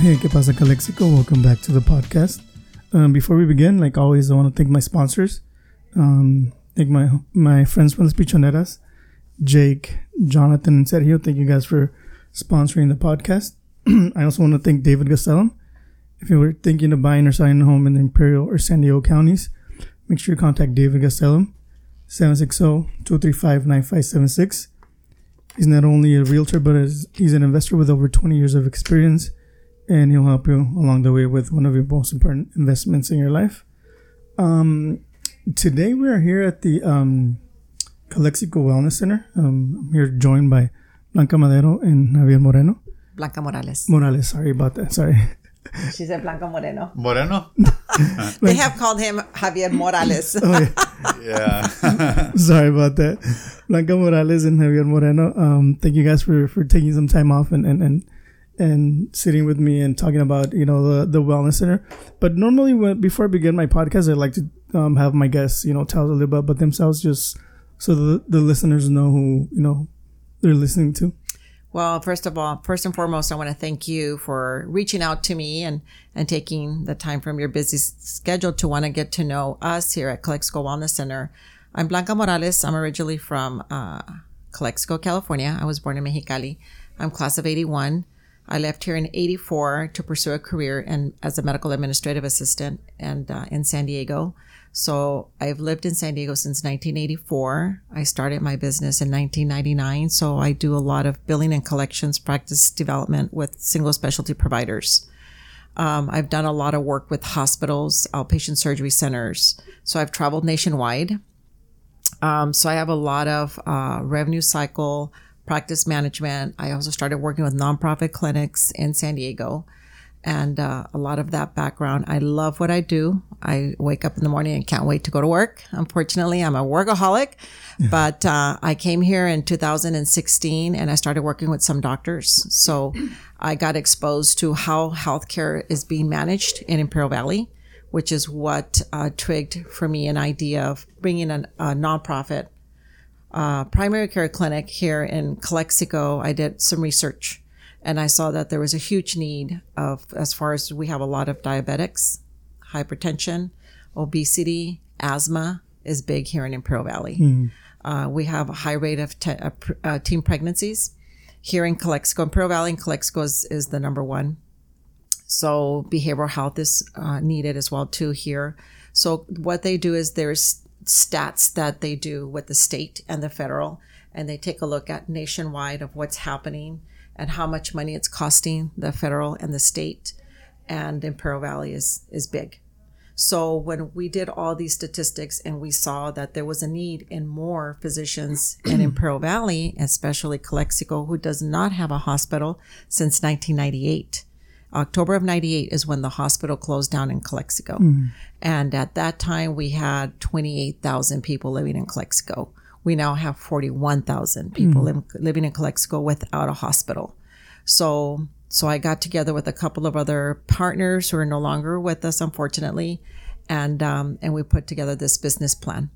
Hey, ¿qué pasa, Calexico? Welcome back to the podcast. Um, before we begin, like always, I want to thank my sponsors. Um, thank my my friends from Las Pichoneras, Jake, Jonathan, and Sergio. Thank you guys for sponsoring the podcast. I also want to thank David Gastelum. If you were thinking of buying or selling a home in the Imperial or San Diego counties, make sure you contact David Gastelum, 760-235-9576. He's not only a realtor, but he's an investor with over 20 years of experience and he'll help you along the way with one of your most important investments in your life. Um, today we are here at the um, Calexico Wellness Center. Um, I'm here joined by Blanca Madero and Javier Moreno. Blanca Morales. Morales, sorry about that. Sorry. She said Blanca Moreno. Moreno? they have called him Javier Morales. okay. Yeah. sorry about that. Blanca Morales and Javier Moreno. Um, thank you guys for, for taking some time off and, and, and and sitting with me and talking about you know the the wellness center. But normally, when, before I begin my podcast, I like to um, have my guests you know tell a little bit about themselves, just so the the listeners know who you know they're listening to. Well, first of all, first and foremost, I want to thank you for reaching out to me and, and taking the time from your busy schedule to want to get to know us here at Calexico Wellness Center. I'm Blanca Morales. I'm originally from uh, Calexico, California. I was born in Mexicali. I'm class of 81. I left here in 84 to pursue a career in, as a medical administrative assistant and uh, in San Diego. So I've lived in San Diego since 1984. I started my business in 1999. So I do a lot of billing and collections practice development with single specialty providers. Um, I've done a lot of work with hospitals, outpatient surgery centers. So I've traveled nationwide. Um, so I have a lot of uh, revenue cycle practice management. I also started working with nonprofit clinics in San Diego and uh, a lot of that background. I love what I do. I wake up in the morning and can't wait to go to work. Unfortunately, I'm a workaholic, yeah. but uh, I came here in 2016 and I started working with some doctors. So I got exposed to how healthcare is being managed in Imperial Valley, which is what uh, triggered for me an idea of bringing a nonprofit uh, primary care clinic here in Calexico, I did some research and I saw that there was a huge need of, as far as we have a lot of diabetics, hypertension, obesity, asthma is big here in Imperial Valley. Mm. Uh, we have a high rate of te- uh, uh, teen pregnancies here in Calexico. Imperial Valley and Calexico is, is the number one. So behavioral health is uh, needed as well too here. So what they do is there's stats that they do with the state and the federal, and they take a look at nationwide of what's happening and how much money it's costing the federal and the state. And Imperial Valley is is big. So when we did all these statistics and we saw that there was a need in more physicians in Imperial Valley, especially Calexico, who does not have a hospital since 1998. October of 98 is when the hospital closed down in Calexico. Mm. And at that time, we had 28,000 people living in Calexico. We now have 41,000 people mm. living in Calexico without a hospital. So, so I got together with a couple of other partners who are no longer with us, unfortunately. And, um, and we put together this business plan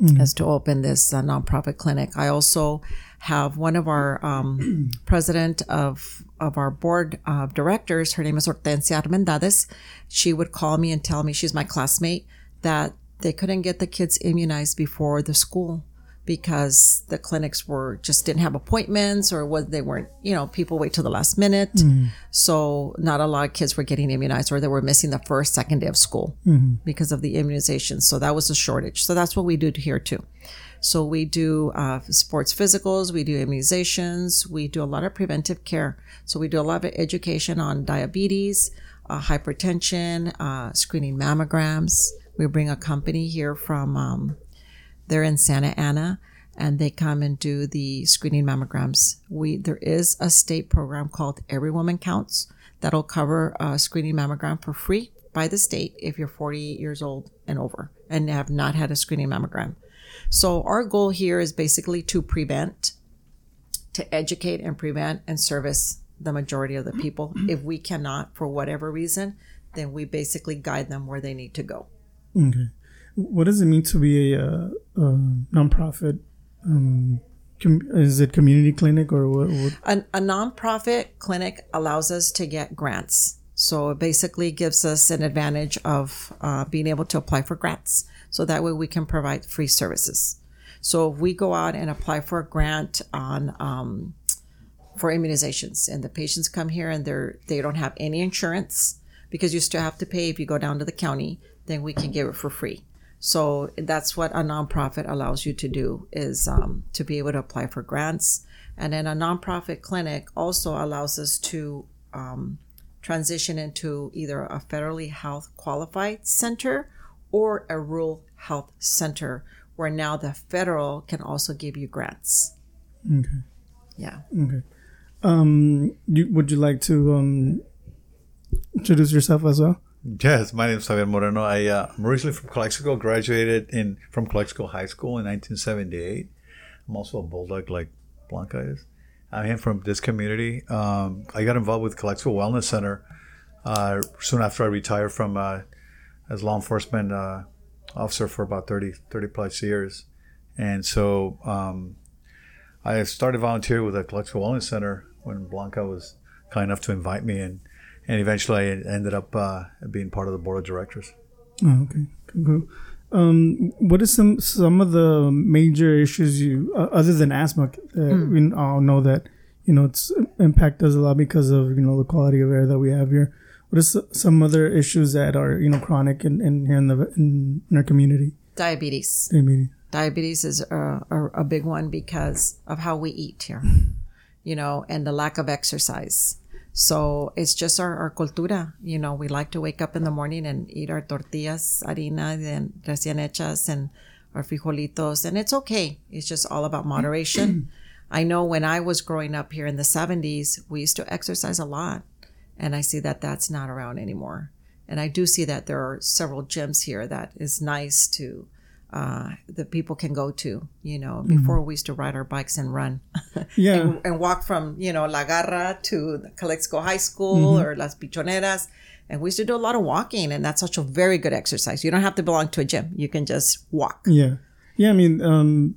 mm. as to open this uh, nonprofit clinic. I also have one of our um, president of of our board of directors. Her name is Hortensia Armendades. She would call me and tell me she's my classmate that they couldn't get the kids immunized before the school because the clinics were just didn't have appointments or was they weren't you know people wait till the last minute mm-hmm. so not a lot of kids were getting immunized or they were missing the first second day of school mm-hmm. because of the immunization so that was a shortage so that's what we do here too so we do uh, sports physicals, we do immunizations, we do a lot of preventive care. So we do a lot of education on diabetes, uh, hypertension, uh, screening mammograms. We bring a company here from, um, they're in Santa Ana and they come and do the screening mammograms. We, there is a state program called Every Woman Counts that'll cover a screening mammogram for free by the state if you're 48 years old and over and have not had a screening mammogram. So our goal here is basically to prevent, to educate and prevent and service the majority of the people. Mm-hmm. If we cannot, for whatever reason, then we basically guide them where they need to go. Okay. What does it mean to be a, a, a nonprofit um, com- is it community clinic or what? what? A, a nonprofit clinic allows us to get grants. So it basically gives us an advantage of uh, being able to apply for grants. So that way we can provide free services. So if we go out and apply for a grant on um, for immunizations, and the patients come here and they're they don't have any insurance because you still have to pay if you go down to the county, then we can give it for free. So that's what a nonprofit allows you to do is um, to be able to apply for grants. And then a nonprofit clinic also allows us to um, transition into either a federally health qualified center or a rural health center where now the federal can also give you grants. Okay. Yeah. Okay. Um, you, would you like to um, introduce yourself as well? Yes, my name is Javier Moreno. I, uh, I'm originally from Calexico, graduated in from Calexico High School in 1978. I'm also a bulldog like Blanca is. I am from this community. Um, I got involved with Calexico Wellness Center uh, soon after I retired from uh, as law enforcement uh, officer for about 30, 30 plus years. And so um, I started volunteering with the Calexico Wellness Center when Blanca was kind enough to invite me and and eventually I ended up uh, being part of the board of directors. Oh, okay, cool. Um, what are some some of the major issues you uh, other than asthma? Uh, Hmm. We all know that you know it's impact us a lot because of you know the quality of air that we have here. What are some other issues that are you know chronic in, in here in the in, in our community? Diabetes. I mean, diabetes is a, a, a big one because of how we eat here, you know, and the lack of exercise. So it's just our, our cultura, you know, we like to wake up in the morning and eat our tortillas, harina, and recién hechas, and our frijolitos, and it's okay. It's just all about moderation. I know when I was growing up here in the 70s, we used to exercise a lot, and I see that that's not around anymore. And I do see that there are several gyms here that is nice to uh, that people can go to. You know, before we used to ride our bikes and run, yeah, and, and walk from you know La Garra to the Calexico High School or Las Pichoneras, and we used to do a lot of walking, and that's such a very good exercise. You don't have to belong to a gym; you can just walk. yeah, yeah. I mean, um,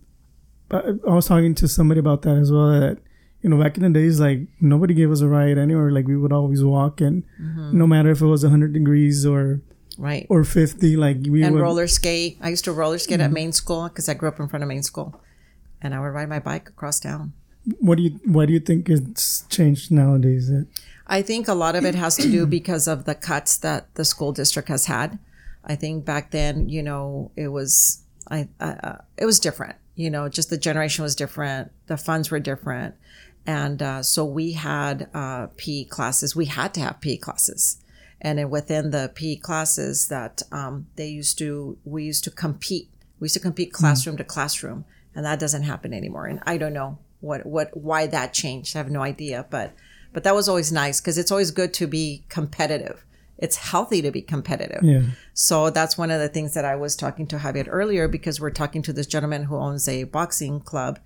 I, I was talking to somebody about that as well. That you know, back in the days, like nobody gave us a ride anywhere. Like we would always walk, and Mm-hmm. no matter if it was hundred degrees or Right. or fifty, like we and would. roller skate. I used to roller skate at main school because I grew up in front of main school, and I would ride my bike across town. What do you Why do you think it's changed nowadays? I think a lot of it has to do because of the cuts that the school district has had. I think back then, you know, it was I, I uh, it was different. You know, just the generation was different. The funds were different, and uh, so we had uh, PE classes. We had to have PE classes, and then within the PE classes, that um, they used to we used to compete. We used to compete classroom to classroom, and that doesn't happen anymore. And I don't know what what why that changed. I have no idea, but but that was always nice because it's always good to be competitive. It's healthy to be competitive. yeah, So that's one of the things that I was talking to Javier earlier because we're talking to this gentleman who owns a boxing club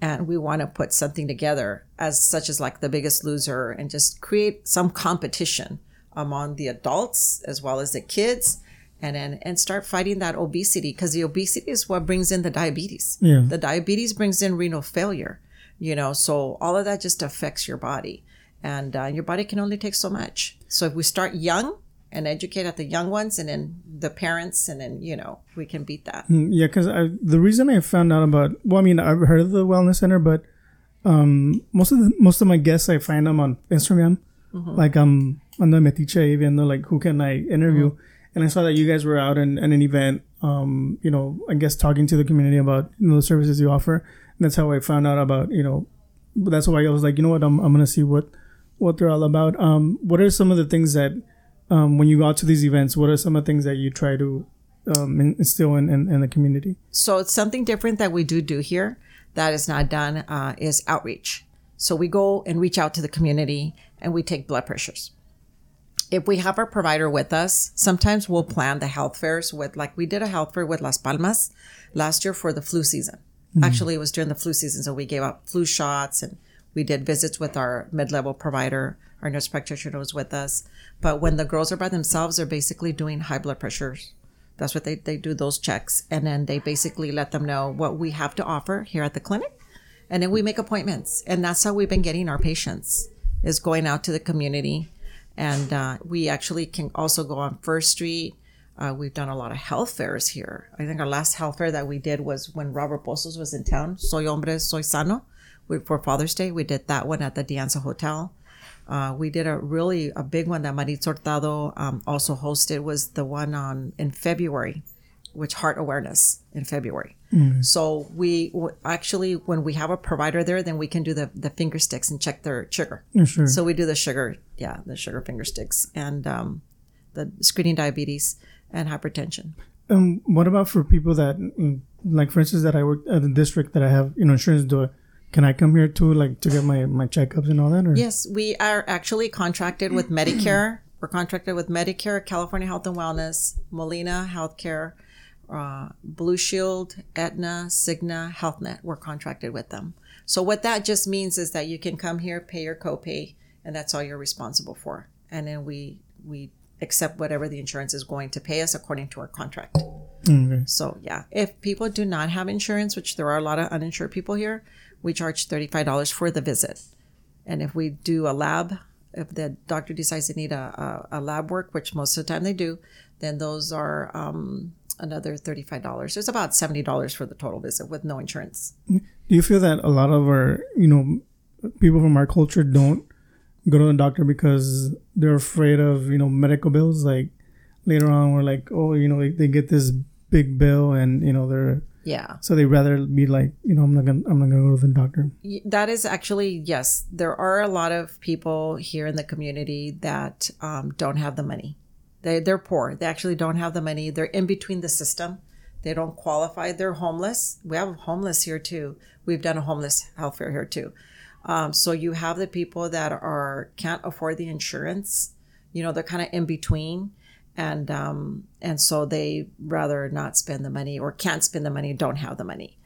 and we want to put something together as such as like the biggest loser and just create some competition among the adults as well as the kids and then and start fighting that obesity because the obesity is what brings in the diabetes. Yeah. The diabetes brings in renal failure, you know, so all of that just affects your body and uh, your body can only take so much. So if we start young and educate at the young ones and then the parents and then, you know, we can beat that. Mm, yeah. Because the reason I found out about well, I mean, I've heard of the wellness center, but um, most of the most of my guests I find them on Instagram. Like um, the Metiche, viendo like who can I interview, and I saw that you guys were out in, in an event. Um, you know, I guess talking to the community about you know the services you offer. And that's how I found out about you know. That's why I was like, you know what, I'm I'm gonna see what what they're all about. Um, what are some of the things that um, when you go out to these events, what are some of the things that you try to um, instill in, in, in the community? So it's something different that we do do here that is not done uh, is outreach. So we go and reach out to the community and we take blood pressures. If we have our provider with us, sometimes we'll plan the health fairs with, like we did a health fair with Las Palmas last year for the flu season. Mm. Actually, it was during the flu season, so we gave out flu shots and we did visits with our mid-level provider. Our nurse practitioner was with us. But when the girls are by themselves, they're basically doing high blood pressures. That's what they, they do those checks. And then they basically let them know what we have to offer here at the clinic. and then we make appointments, and that's how we've been getting our patients is going out to the community, and uh, we actually can also go on First Street. Uh, we've done a lot of health fairs here. I think our last health fair that we did was when Robert Pozos was in town. Soy hombre, soy sano. We, for Father's Day, we did that one at the De Anza Hotel. Uh, we did a really a big one that Marit Hurtado um, also hosted was the one on in February, which heart awareness in February. So we w- actually when we have a provider there, then we can do the the finger sticks and check their sugar. Yeah, sure. So we do the sugar, yeah, the sugar finger sticks and um, the screening diabetes and hypertension. Um, what about for people that, mm, like, for instance, that I work at the district that I have, you know, insurance. Do can I come here too, like, to get my my checkups and all that? Or? Yes, we are actually contracted with Medicare. We're contracted with Medicare, California Health and Wellness, Molina Healthcare, uh, Blue Shield, Aetna, Cigna, HealthNet. We're contracted with them. So what that just means is that you can come here, pay your copay, and that's all you're responsible for. And then we we accept whatever the insurance is going to pay us according to our contract. Okay. So yeah, if people do not have insurance, which there are a lot of uninsured people here, we charge thirty five dollars for the visit. And if we do a lab, if the doctor decides they need a, a, a lab work, which most of the time they do, then those are um, another thirty five dollars. It's about seventy dollars for the total visit with no insurance. Do you feel that a lot of our, you know, people from our culture don't go to the doctor because they're afraid of, you know, medical bills? Like later on, we're like, oh, you know, they get this big bill, and you know, they're Yeah. so they rather be like, you know, I'm not gonna, I'm not gonna go to the doctor. That is actually yes there are a lot of people here in the community that um, don't have the money they, they're poor. They actually don't have the money. They're in between the system. They don't qualify. They're homeless. We have homeless here too. We've done a homeless health fair here too. Um, so you have the people that are can't afford the insurance. You know they're kind of in between. And um, and so they rather not spend the money or can't spend the money don't have the money.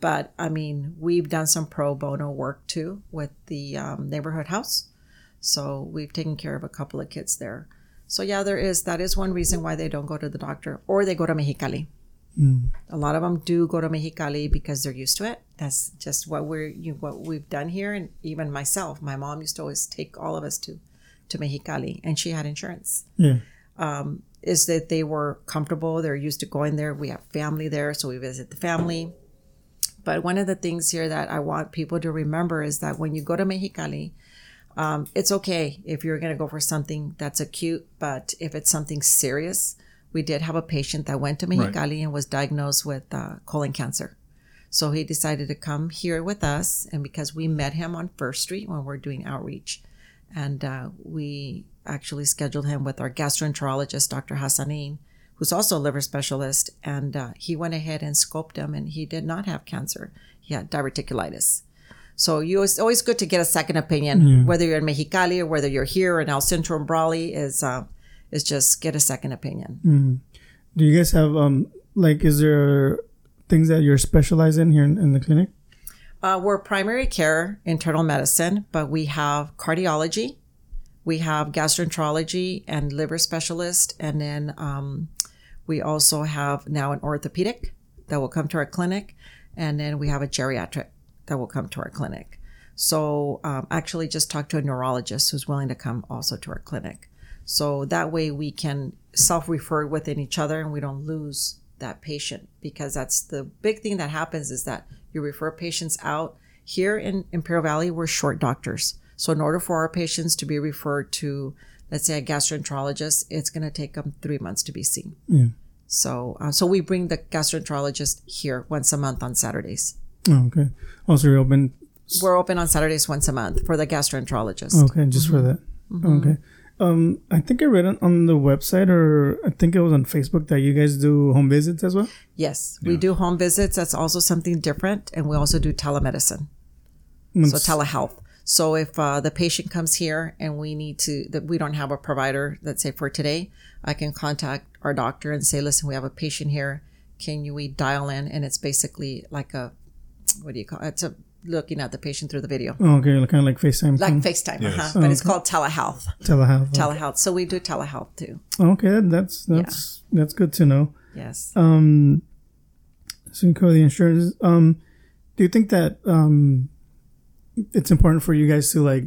But I mean, we've done some pro bono work too with the um, neighborhood house. So we've taken care of a couple of kids there. So yeah, there is that is one reason why they don't go to the doctor or they go to Mexicali. Mm. A lot of them do go to Mexicali because they're used to it. That's just what we're you, what we've done here, and even myself, my mom used to always take all of us to to Mexicali, and she had insurance Yeah. Um, is that they were comfortable. They're used to going there. We have family there, so we visit the family. But one of the things here that I want people to remember is that when you go to Mexicali, um, it's okay if you're going to go for something that's acute, but if it's something serious, we did have a patient that went to Mexicali and was diagnosed with uh, colon cancer. So he decided to come here with us, and because we met him on First Street when we're doing outreach, and uh, we actually scheduled him with our gastroenterologist, Dr. Hassanin, who's also a liver specialist, and uh, he went ahead and scoped him, and he did not have cancer. He had diverticulitis. So you it's always good to get a second opinion, whether you're in Mexicali or whether you're here in El Centro and Brawley. Is uh, is just get a second opinion. Do you guys have um like is there things that you're specialized in here in, in the clinic? Uh, we're primary care internal medicine, but we have cardiology, we have gastroenterology and liver specialist, and then um, we also have now an orthopedic that will come to our clinic, and then we have a geriatric that will come to our clinic. So um, actually, just talk to a neurologist who's willing to come also to our clinic. So that way we can self-refer within each other, and we don't lose that patient because that's the big thing that happens is that you refer patients out. Here in Imperial Valley, we're short doctors. So in order for our patients to be referred to, let's say a gastroenterologist, it's going to take them three months to be seen. Yeah. So, uh, so we bring the gastroenterologist here once a month on Saturdays. Oh, okay. Also, you're open. We're open on Saturdays once a month for the gastroenterologist. Okay, just for that. Okay. Um, I think I read it on the website, or I think it was on Facebook that you guys do home visits as well. Yes, we do home visits. That's also something different, and we also do telemedicine. Mm, so telehealth. So if uh, the patient comes here and we need to, that we don't have a provider, let's say for today, I can contact our doctor and say, listen, we have a patient here. Can you we dial in? And it's basically like a, what do you call it? It's a looking at the patient through the video, Oh, okay, kind of like FaceTime, like thing, FaceTime, Yes. uh-huh. but it's called telehealth. telehealth. Telehealth. So we do telehealth too. okay, that- that's that's that's good to know. Yes. Um, so you cover the insurance. Um, do you think that um it's important for you guys to like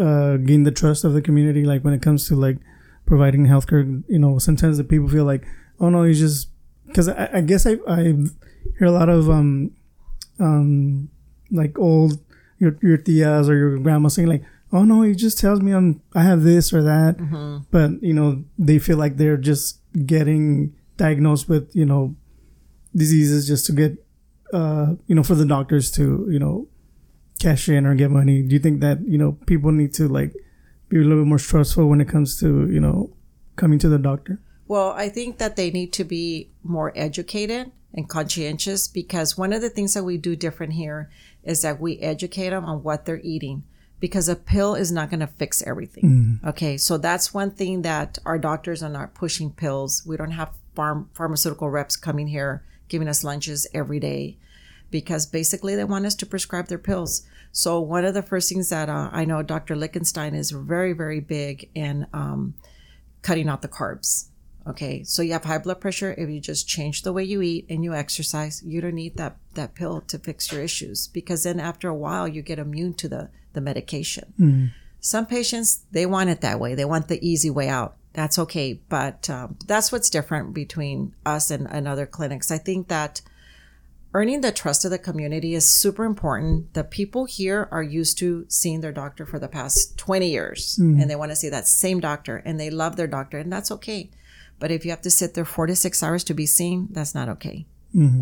uh, gain the trust of the community. Like when it comes to like providing healthcare, you know, sometimes the people feel like, oh no, you just because I, I guess I I hear a lot of um um like old your your tias or your grandma saying like, oh no, he just tells me I'm I have this or that, Mm-hmm. but you know they feel like they're just getting diagnosed with you know diseases just to get uh you know for the doctors to you know cash in or get money. Do you think that you know people need to like be a little bit more trustful when it comes to you know coming to the doctor? Well, I think that they need to be more educated and conscientious because one of the things that we do different here is that we educate them on what they're eating because a pill is not going to fix everything. Okay, so that's one thing that our doctors are not pushing pills. We don't have farm pharmaceutical reps coming here giving us lunches every day because basically they want us to prescribe their pills. So one of the first things that uh, I know Dr. Lichtenstein is very, very big in um, cutting out the carbs. Okay, so you have high blood pressure. If you just change the way you eat and you exercise, you don't need that that pill to fix your issues because then after a while you get immune to the the medication. Some patients they want it that way. They want the easy way out. That's okay, but um, that's what's different between us and, and other clinics. I think that earning the trust of the community is super important. The people here are used to seeing their doctor for the past 20 years and they want to see that same doctor and they love their doctor and that's okay. But if you have to sit there four to six hours to be seen, that's not okay.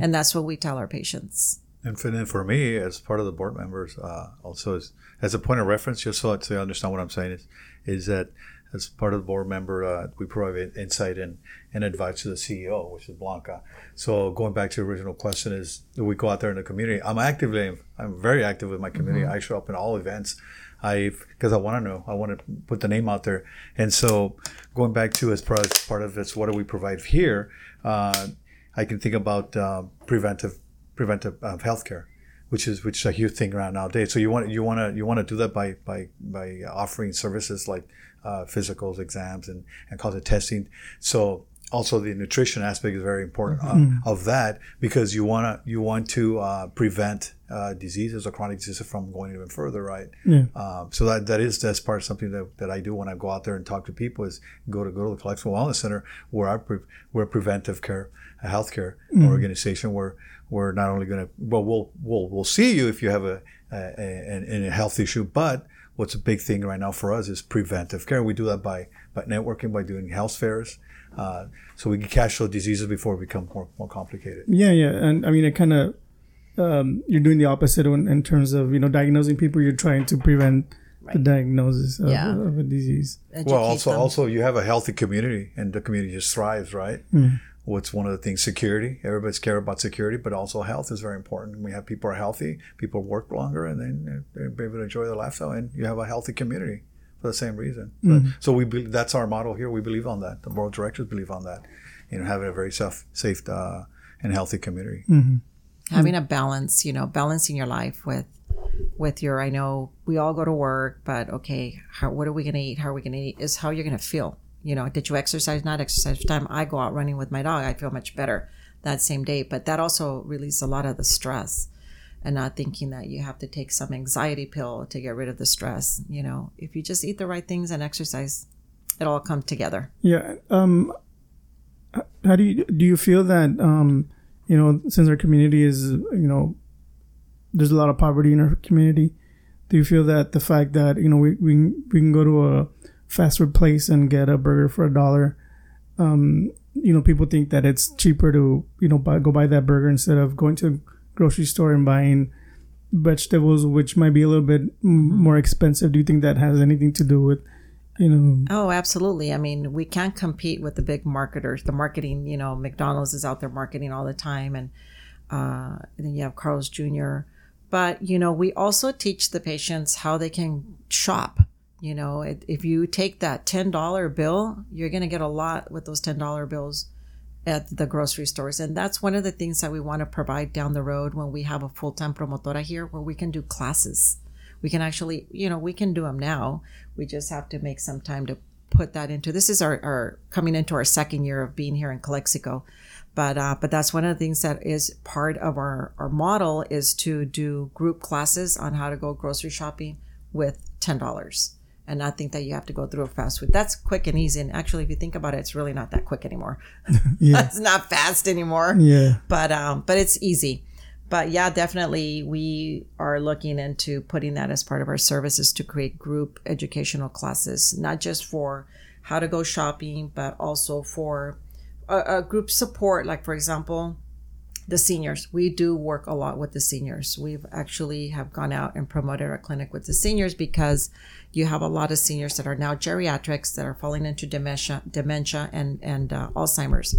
And that's what we tell our patients. And for, and for me, as part of the board members, uh, also as, as a point of reference, just so to understand what I'm saying is, is that as part of the board member, uh, we provide insight and, and advice to the CEO, which is Blanca. So going back to the original question is, do we go out there in the community? I'm actively, I'm very active with my community. I show up in all events. I because I want to know, I want to put the name out there. And so going back to as part of, part of this, what do we provide here? Uh, I can think about uh, preventive preventive uh, healthcare, which is which is a huge thing around nowadays. So you want you want to you want to do that by by by offering services like uh, physicals, exams, and and cause testing. So also the nutrition aspect is very important uh, of that because you want to you want to uh, prevent uh, diseases or chronic diseases from going even further, right? Yeah. Um, so that that is that's part of something that, that I do when I go out there and talk to people is go to go to the Calexico Wellness Center where our pre, we're a preventive care, a healthcare organization where we're not only going to well we'll we'll we'll see you if you have a, a, a, a health issue, but what's a big thing right now for us is preventive care. We do that by by networking, by doing health fairs, uh, so we can catch those diseases before it become more more complicated. Yeah, yeah, and I mean, it kind of um, you're doing the opposite in, in terms of you know diagnosing people. You're trying to prevent the diagnosis of, Yeah. of a disease. Educate Well, also, them. also you have a healthy community, and the community just thrives, right? What's one of the things? Security. Everybody's care about security, but also health is very important. We have people are healthy, people work longer, and then they're able to enjoy their lifestyle, and you have a healthy community for the same reason. So, so we be, that's our model here. We believe on that. The board directors believe on that. You know, having a very safe, safe, uh, and healthy community. having a balance you know balancing your life with with your i know we all go to work but okay how, what are we going to eat how are we going to eat is how you're going to feel you know did you exercise not exercise time i go out running with my dog i feel much better that same day but that also releases a lot of the stress and not thinking that you have to take some anxiety pill to get rid of the stress you know if you just eat the right things and exercise it all comes together Yeah. Um, how do you do you feel that um, you know since our community is you know there's a lot of poverty in our community, do you feel that the fact that you know we we, can- we can go to a fast food place and get a burger for a dollar, um, you know people think that it's cheaper to you know buy, go buy that burger instead of going to grocery store and buying vegetables which might be a little bit m more expensive. Do you think that has anything to do with you know Oh, absolutely. I mean, we can't compete with the big marketers. The marketing, you know, McDonald's is out there marketing all the time, and, uh, and then you have Carl's Jr. But you know, we also teach the patients how they can shop. You know, if if you take that ten dollar bill, you're going to get a lot with those ten dollar bills at the grocery stores, and that's one of the things that we want to provide down the road when we have a full time promotora here, where we can do classes. We can actually, you know, we can do them now. We just have to make some time to put that into this is our, our coming into our second year of being here in Calexico. But uh, but that's one of the things that is part of our, our model is to do group classes on how to go grocery shopping with ten dollars and not think that you have to go through a fast food. That's quick and easy. And actually, if you think about it, it's really not that quick anymore. Yeah. it's not fast anymore. Yeah. But um, but it's easy. But yeah, definitely, we are looking into putting that as part of our services to create group educational classes, not just for how to go shopping, but also for a, a group support. Like for example, the seniors we do work a lot with the seniors we've actually have gone out and promoted our clinic with the seniors because you have a lot of seniors that are now geriatrics that are falling into dementia dementia and and uh, alzheimer's.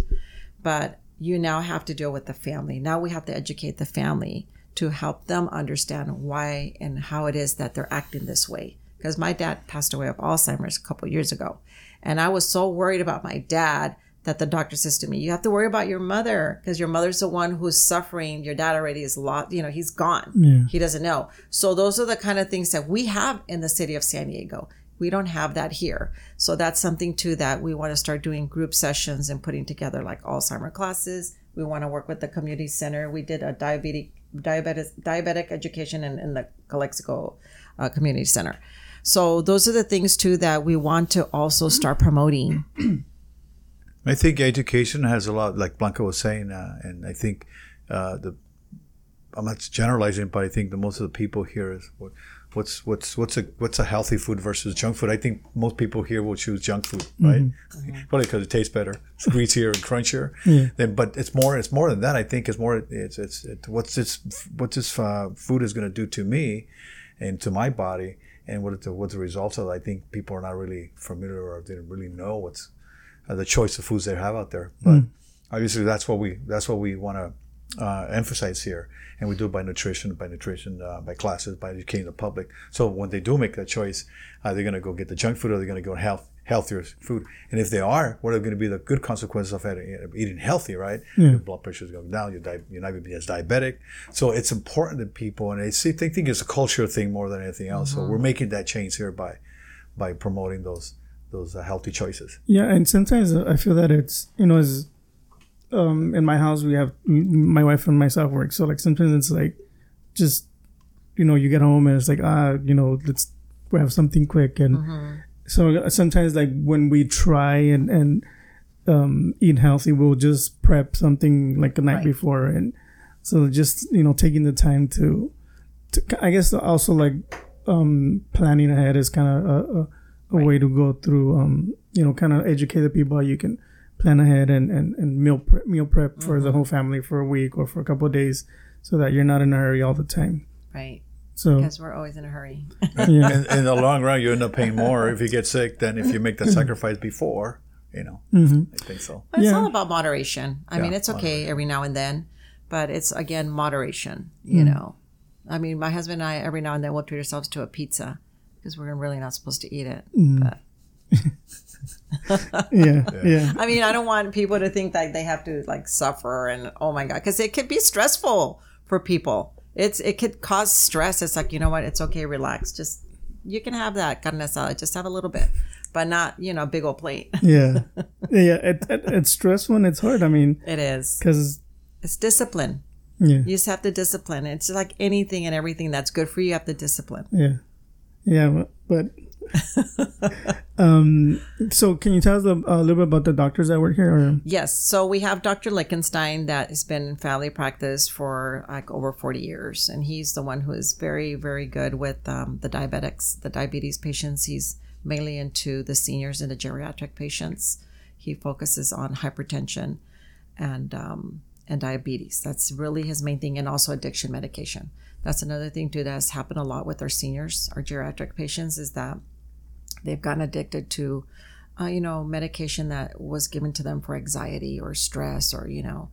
But you now have to deal with the family. Now we have to educate the family to help them understand why and how it is that they're acting this way. Because my dad passed away of alzheimer's a couple years ago. And i was so worried about my dad that the doctor says to me, you have to worry about your mother because your mother's the one who's suffering. Your dad already is lost, you know, he's gone. Yeah. He doesn't know. So those are the kind of things that we have in the city of San Diego. We don't have that here. So that's something too that we want to start doing group sessions and putting together like Alzheimer classes. We want to work with the community center. We did a diabetic diabetic diabetic education in, in the Calexico uh, Community Center. So those are the things too that we want to also start promoting. I think education has a lot, like Blanca was saying, uh, and I think uh, the I'm not generalizing, but I think the most of the people here is what, what's what's what's a what's a healthy food versus junk food. I think most people here will choose junk food, right? Probably because it tastes better, it's greasier and crunchier. Yeah. Then, but it's more it's more than that. I think it's more it's it's, it's what's this what this uh, food is going to do to me and to my body, and what the what the results of. it. I think people are not really familiar or didn't really know what's uh, the choice of foods they have out there. But obviously, that's what we that's what we want to uh, emphasize here, and we do it by nutrition, by nutrition, uh, by classes, by educating the public. So when they do make that choice, uh, they're going to go get the junk food, or they're going to go health healthier food. And if they are, what are going to be the good consequences of eating eating healthy? Right, your blood pressure is going down. Your di- you're not going to be as diabetic. So it's important to people, and I see, I think it's a culture thing more than anything else. So we're making that change here by by promoting those those uh, healthy choices. Yeah, and sometimes I feel that it's you know as um in my house we have my wife and myself work, so like sometimes it's like just you know you get home and it's like ah you know let's have something quick and so sometimes like when we try and and um eat healthy we'll just prep something like the night Right. before and so just you know taking the time to, to I guess also like um planning ahead is kind of a, a a way to go through um you know kind of educate the people how you can plan ahead and and, and meal prep, meal prep for the whole family for a week or for a couple of days so that you're not in a hurry all the time Right. so Because we're always in a hurry. yeah in, in the long run, you end up paying more if you get sick than if you make that sacrifice before. You know, hmm I think so. But it's Yeah. all about moderation. I mean, it's okay every now and then, but it's again moderation. You know, I mean, my husband and I every now and then will treat ourselves to a pizza because we're really not supposed to eat it. Mm. But yeah yeah I mean, I don't want people to think that they have to like suffer and oh my god, because it could be stressful for people. It's it could cause stress. It's like you know what? It's okay, relax. Just you can have that carne asada. Just have a little bit, but not you know a big old plate. yeah yeah it, it, it's stressful and it's hard i mean It is. because It's discipline. yeah You just have to discipline. It's like anything and everything that's good for you. You have to discipline. Yeah, yeah, but, um, so can you tell us a, a little bit about the doctors that work here? Or Yes. So we have Dr. Lichtenstein that has been in family practice for like over 40 years. And he's the one who is very, very good with um, the diabetics, the diabetes patients. He's mainly into the seniors and the geriatric patients. He focuses on hypertension and um, and diabetes. That's really his main thing, and also addiction medication. That's another thing too that has happened a lot with our seniors, our geriatric patients, is that they've gotten addicted to, uh, you know, medication that was given to them for anxiety or stress or you know.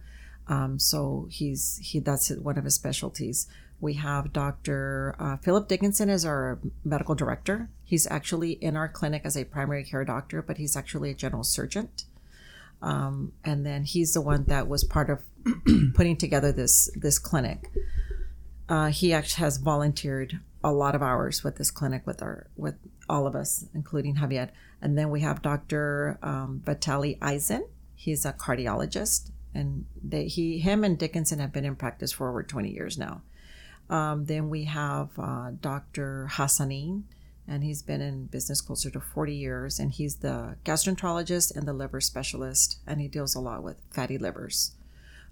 Um, so he's he that's one of his specialties. We have Dr. Uh, Philip Dickinson as our medical director. He's actually in our clinic as a primary care doctor, but he's actually a general surgeon. Um, and then he's the one that was part of putting together this this clinic. Uh, he actually has volunteered a lot of hours with this clinic with our with all of us, including Javier. And then we have Dr. Um, Eisen. He's a cardiologist, and they, he, him, and Dickinson have been in practice for over 20 years now. Um, then we have uh, Dr. Hassanin, and he's been in business closer to 40 years, and he's the gastroenterologist and the liver specialist, and he deals a lot with fatty livers.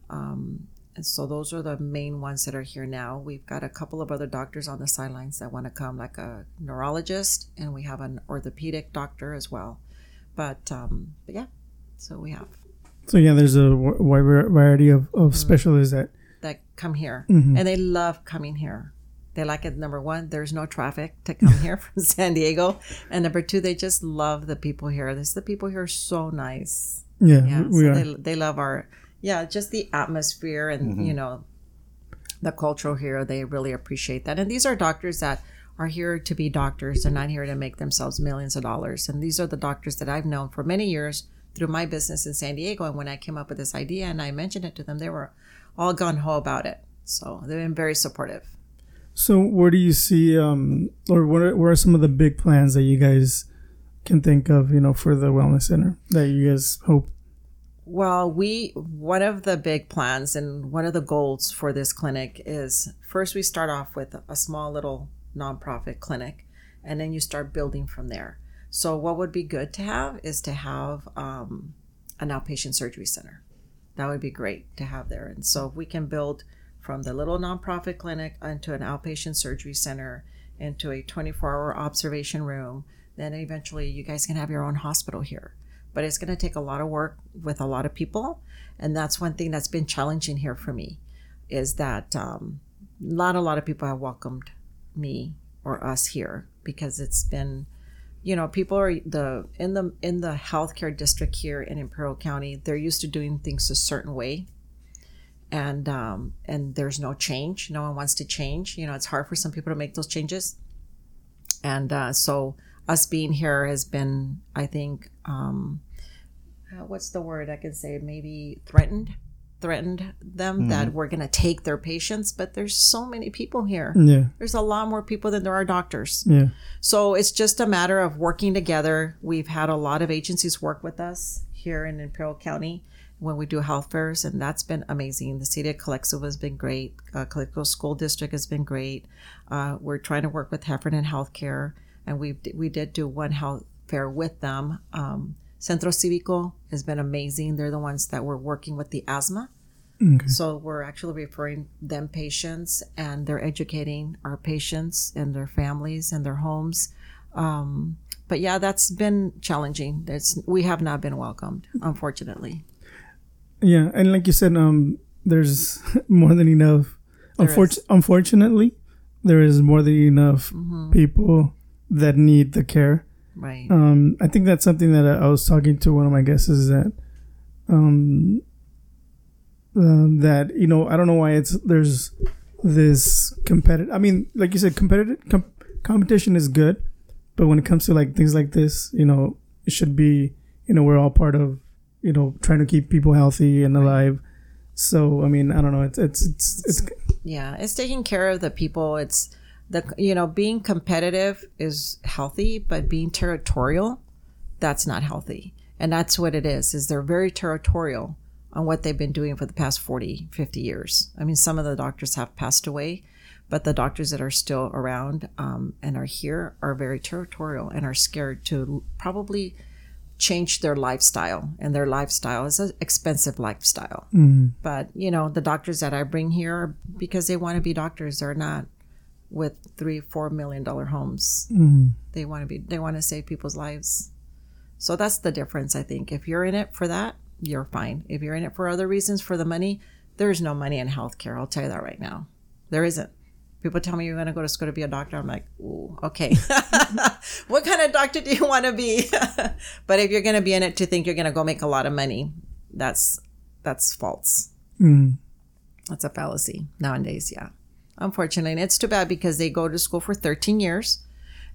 Um, and so those are the main ones that are here now. We've got a couple of other doctors on the sidelines that want to come, like a neurologist, and we have an orthopedic doctor as well. But, um, but yeah, so we have So yeah, there's a wide variety of, of specialists that. that come here, and they love coming here. They like it. Number one, there's no traffic to come here from San Diego, and number two, they just love the people here. This the people here are so nice. Yeah, Yeah, we so are. they they love our yeah, just the atmosphere and you know the culture here. They really appreciate that. And these are doctors that are here to be doctors. They're not here to make themselves millions of dollars. And these are the doctors that I've known for many years through my business in San Diego. And when I came up with this idea and I mentioned it to them, they were all gun ho about it. So they've been very supportive. So where do you see, um, or what are, what are some of the big plans that you guys can think of, you know, for the wellness center that you guys hope? Well, we one of the big plans and one of the goals for this clinic is first we start off with a small little nonprofit clinic, and then you start building from there. So, what would be good to have is to have um, an outpatient surgery center. That would be great to have there. And so, if we can build from the little nonprofit clinic into an outpatient surgery center, into a 24 hour observation room, then eventually you guys can have your own hospital here but it's going to take a lot of work with a lot of people. And that's one thing that's been challenging here for me is that um, not a lot of people have welcomed me or us here because it's been you know people are the in the in the healthcare district here in imperial county they're used to doing things a certain way. And um, and there's no change. No one wants to change. You know it's hard for some people to make those changes. And uh, so us being here has been i think um, uh, what's the word i can say maybe threatened threatened them that we're going to take their patients but there's so many people here Yeah, there's a lot more people than there are doctors yeah, so it's just a matter of working together. We've had a lot of agencies work with us here in Imperial County when we do health fairs, and that's been amazing. The city of Calexico has been great. Uh, Calexico School District has been great. Uh, we're trying to work with Heffernan Healthcare, and we we did do one health fair with them. Um, Centro Cívico has been amazing. They're the ones that were working with the asthma. Okay. So we're actually referring them patients, and they're educating our patients and their families and their homes. Um, but yeah, that's been challenging. That's we have not been welcomed, unfortunately. yeah. And like you said, um, there's more than enough. There Unfortu- unfortunately, there is more than enough Mm-hmm. people that need the care. Right. Um, I think that's something that I, I was talking to one of my guests is that, um, um, that you know I don't know why it's there's this competitive. I mean, like you said, competitive com- competition is good, but when it comes to like things like this, you know, it should be you know we're all part of you know trying to keep people healthy and alive. So I mean, I don't know. It's it's it's, it's Yeah, it's taking care of the people. It's the you know being competitive is healthy, but being territorial, that's not healthy. And that's what it is. Is they're very territorial on what they've been doing for the past 40, 50 years. I mean, some of the doctors have passed away, but the doctors that are still around um, and are here are very territorial and are scared to probably change their lifestyle. And their lifestyle is an expensive lifestyle. But you know, the doctors that I bring here because they want to be doctors. They're not with three, four million dollar homes. Mm-hmm. They want to be. They want to save people's lives. So that's the difference. I think if you're in it for that, you're fine. If you're in it for other reasons, for the money, there's no money in healthcare. I'll tell you that right now. There isn't. People tell me you're going to go to school to be a doctor. I'm like, ooh, okay. what kind of doctor do you want to be? but if you're going to be in it to think you're going to go make a lot of money, that's that's false. Mm-hmm. That's a fallacy nowadays. Yeah, unfortunately, and it's too bad because they go to school for 13 years,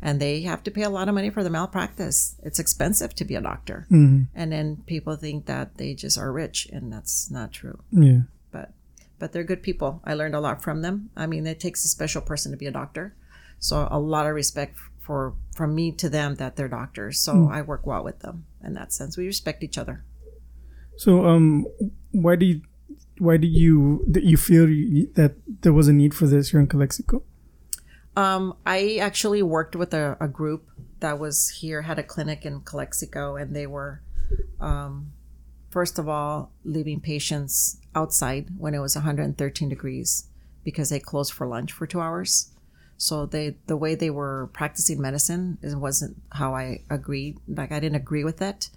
and they have to pay a lot of money for the malpractice. It's expensive to be a doctor, and then people think that they just are rich, and that's not true. yeah. But but they're good people. I learned a lot from them. I mean, it takes a special person to be a doctor. So a lot of respect for from me to them that they're doctors. So I work well with them in that sense. We respect each other. So, um, why do you, why did you you feel that there was a need for this here in Calexico? Um, I actually worked with a, a group that was here, had a clinic in Calexico, and they were, um, first of all, leaving patients outside when it was 113 degrees because they closed for lunch for two hours. So they, the way they were practicing medicine, it wasn't how I agreed. Like I didn't agree with it,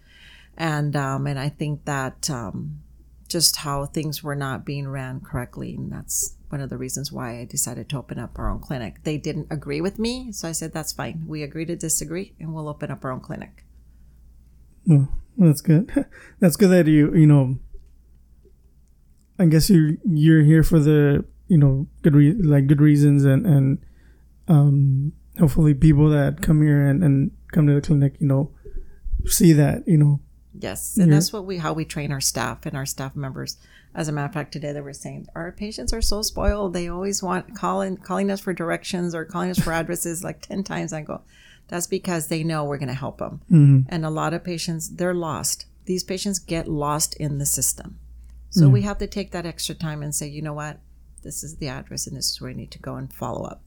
and um, and I think that um, just how things were not being ran correctly, and that's one of the reasons why I decided to open up our own clinic. They didn't agree with me, so I said that's fine. We agree to disagree, and we'll open up our own clinic. Well, that's good. that's good that you you know. I guess you you're here for the you know good re- like good reasons and and um hopefully people that come here and, and come to the clinic you know see that you know Yes, and Yeah. that's what we how we train our staff and our staff members. As a matter of fact, today they were saying our patients are so spoiled. They always want calling calling us for directions or calling us for addresses like ten times. I go, that's because they know we're going to help them. Mm-hmm. And a lot of patients they're lost. These patients get lost in the system, so mm-hmm. we have to take that extra time and say, you know what, this is the address and this is where you need to go and follow up.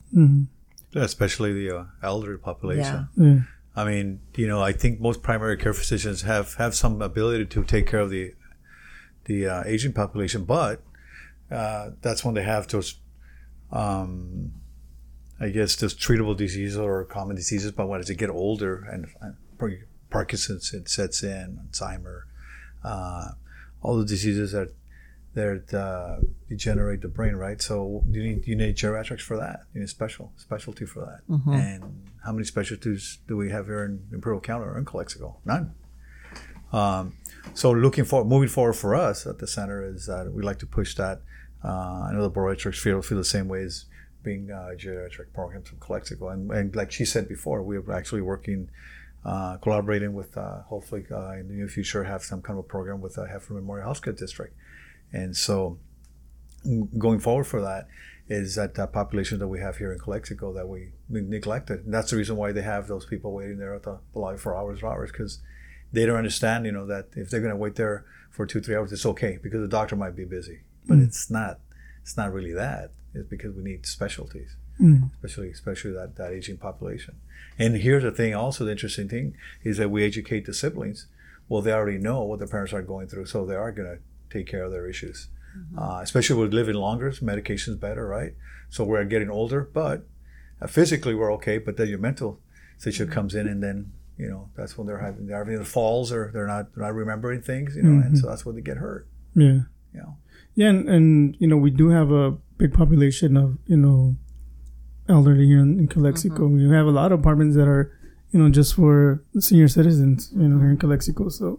especially the uh, elderly population. Yeah. yeah I mean, you know, I think most primary care physicians have have some ability to take care of the the uh, aging population, but uh, that's when they have those, um, I guess, those treatable diseases or common diseases. But when they get older and, and Parkinson's it sets in, Alzheimer, uh, all the diseases that that uh, degenerate the brain, right? So you need you need geriatrics for that. You need special specialty for that. And how many specialties do we have here in Imperial County or in Calexico? None. Um, so looking for moving forward for us at the center is that we like to push that. Uh, I know the bariatrics feel feel the same way as being uh, geriatric programs from Calexico, and, and like she said before, we're actually working, uh, collaborating with uh, hopefully uh, in the near future have some kind of a program with uh, Heffernan Memorial Healthcare District, and so mm, going forward for that is that uh, population that we have here in Calexico that we, neglected. And that's the reason why they have those people waiting there at the lobby for hours and hours because they don't understand, you know, that if they're going to wait there for two, three hours, it's okay because the doctor might be busy. But it's not. It's not really that. It's because we need specialties, especially especially that, that aging population. And here's the thing. Also, the interesting thing is that we educate the siblings. Well, they already know what their parents are going through, so they are going to take care of their issues. Uh, especially with living longer, medication's better, right? So we're getting older, but uh, physically we're okay. But then your mental situation comes in, and then you know that's when they're having they're having the falls, or they're not they're not remembering things, you know, and so that's when they get hurt. yeah You know, yeah and, and you know we do have a big population of you know elderly here in, in Calexico. We have a lot of apartments that are you know just for senior citizens you know here in Calexico. So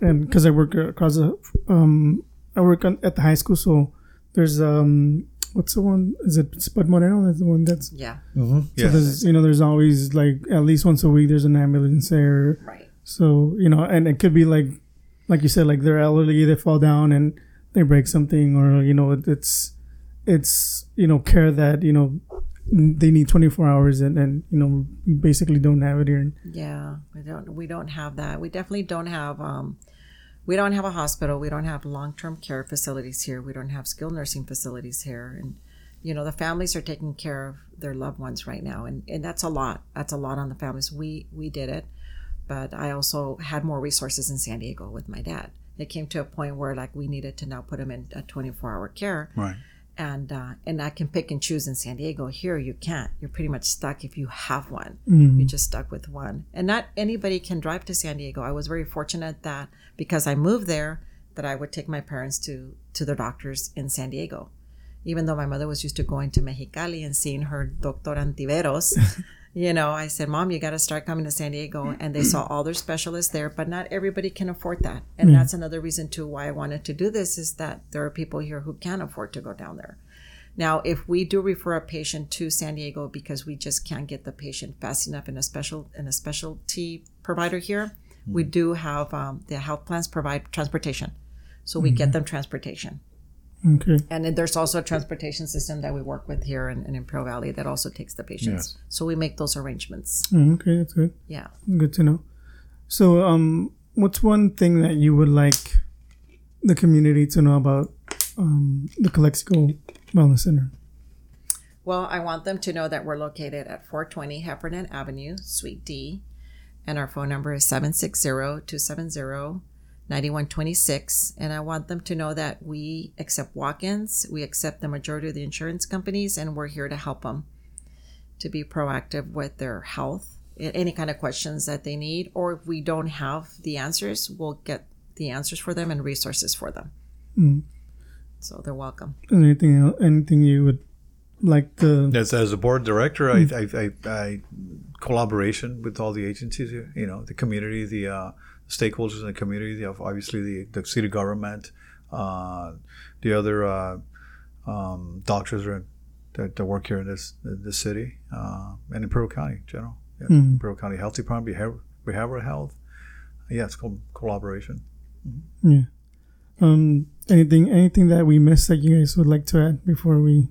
and because I work across the um I work on, at the high school, so there's um what's the one? Is it Spud Moreno? That's the one that's Yeah, so yeah, there's you know there's always like at least once a week there's an ambulance there. right. So you know, and it could be like, like you said, like they're elderly, they fall down and they break something, or you know, it, it's it's you know care that you know they need 24 hours and and you know we basically don't have it here. Yeah, we don't we don't have that. We definitely don't have um we don't have a hospital. We don't have long-term care facilities here. We don't have skilled nursing facilities here and you know, the families are taking care of their loved ones right now and and that's a lot. That's a lot on the families. We we did it. But I also had more resources in San Diego with my dad. It came to a point where like we needed to now put him in a 24-hour care right. And uh, and I can pick and choose in San Diego. Here you can't. You're pretty much stuck if you have one. You're just stuck with one. And not anybody can drive to San Diego. I was very fortunate that because I moved there, that I would take my parents to to their doctors in San Diego. Even though my mother was used to going to Mexicali and seeing her doctor Antiveros, you know, I said, Mom, you got to start coming to San Diego. And they saw all their specialists there, but not everybody can afford that. And mm. that's another reason, too, why I wanted to do this is that there are people here who can't afford to go down there. Now, if we do refer a patient to San Diego because we just can't get the patient fast enough in a special in a specialty provider here, we mm. do have um, the health plans provide transportation, so we get mm-hmm. them transportation. Okay. And then there's also a transportation system that we work with here in, in Imperial Valley that also takes the patients. So we make those arrangements. Mm, Okay, that's good. Yeah. Good to know. So, um, what's one thing that you would like the community to know about um, the Calexico Wellness Center? Well, I want them to know that we're located at 420 Heffernan Avenue, Suite D, and our phone number is 760-270-9126. And I want them to know that we accept walk-ins, we accept the majority of the insurance companies, and we're here to help them to be proactive with their health, any kind of questions that they need, or if we don't have the answers, we'll get the answers for them and resources for them. Mm. So they're welcome. Anything else, anything you would like to? As, as a board director, I, I, I, I collaboration with all the agencies, here, you know, the community, the uh, stakeholders in the community, the, obviously the, the city government, uh, the other uh, um, doctors are, that, that work here in this in this city uh, and in Imperial County in general. Yeah. Mhm. Imperial County Health Department, behavior, behavioral health. Yeah, it's called collaboration. Yeah. Um. Anything? Anything that we missed that you guys would like to add before we?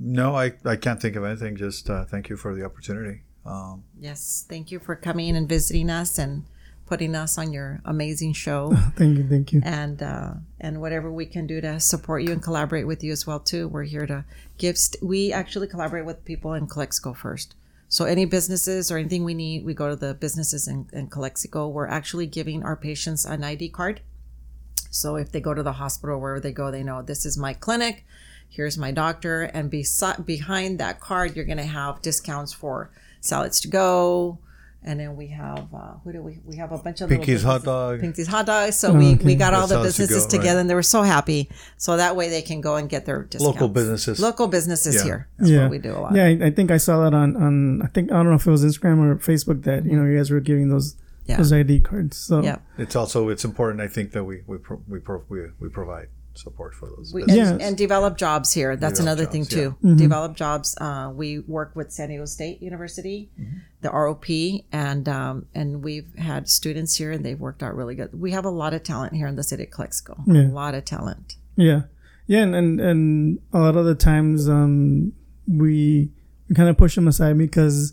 No, I, I can't think of anything. Just uh, thank you for the opportunity. Um, Yes, thank you for coming and visiting us and putting us on your amazing show. Thank you. Thank you. and uh, and whatever we can do to support you and collaborate with you as well too. We're here to give. St- we actually collaborate with people in Calexico first. So any businesses or anything we need, we go to the businesses in, in Calexico. We're actually giving our patients an ID card. So if they go to the hospital, wherever they go, they know this is my clinic. Here's my doctor, and besi- behind that card, you're going to have discounts for salads to go, and then we have uh, who do we? We have a bunch of little Pinky's hot businesses. dog. Pinky's hot dogs. So we, we got all the Salads to businesses go, right. together, and they were so happy. So that way they can go and get their discounts. Local businesses. Local businesses Yeah. here. That's yeah. what we do a lot. Yeah, I, I think I saw that on on. I think I don't know if it was Instagram or Facebook that you know you guys were giving those Yeah. those ID cards. So Yeah. it's also it's important. I think that we we pro, we, pro, we we provide support for those. We, businesses. and, Yes. and develop jobs here. That's Develop another thing jobs, too. Mm-hmm. Develop jobs. Uh, we work with San Diego State University, Mm-hmm. the ROP, and um, and we've had students here, and they've worked out really good. We have a lot of talent here in the city of Calexico. Yeah. A lot of talent. Yeah, yeah, and and, and a lot of the times um, we we kind of push them aside because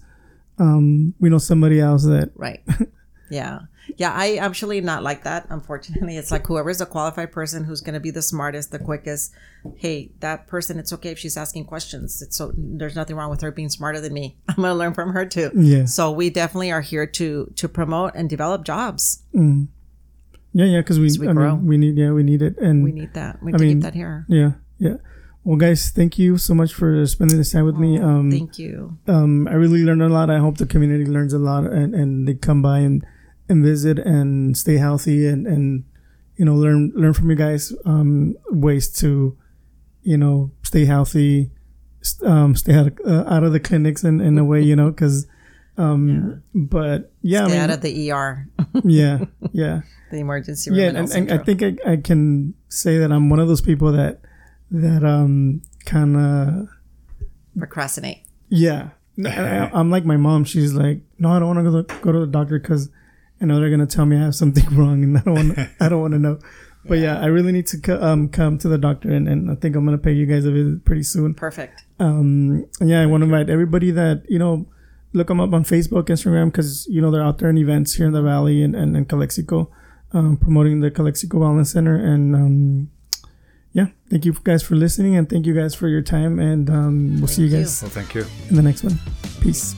um, we know somebody else that Right. yeah. Yeah, I actually not like that. Unfortunately, it's like whoever's a qualified person who's going to be the smartest, the quickest. Hey, that person, it's okay if she's asking questions. It's so there's nothing wrong with her being smarter than me. I'm going to learn from her too. yeah So we definitely are here to to promote and develop jobs. mm. yeah yeah because we we I mean, we need yeah we need it and We need that. We I mean, keep that here. yeah yeah. Well, guys, thank you so much for spending this time with me. Um, Thank you. um, I really learned a lot. I hope the community learns a lot and, and they come by and, and visit and stay healthy and, and you know learn learn from you guys um, ways to you know stay healthy, um, stay out of, uh, out of the clinics in, in a way you know because um, but yeah, Stay I out of the ER, yeah, yeah, the emergency room. yeah, and and, I think I, I can say that I'm one of those people that that um kind of procrastinate. Yeah. I, I'm like my mom. She's like, no, I don't want to go to, go to the doctor because I know they're gonna tell me I have something wrong, and I don't want. I don't want to know. But yeah. I really need to co- um, come to the doctor, and, and I think I'm gonna pay you guys a visit pretty soon. Perfect. Um, yeah, I want to invite everybody that you know, look them up on Facebook, Instagram, because you know they're out there in events here in the valley and and in Calexico, um, promoting the Calexico Wellness Center. And um, yeah, thank you guys for listening, and thank you guys for your time. And um, we'll see you Thank you. guys Well, thank you. in the next one. Peace.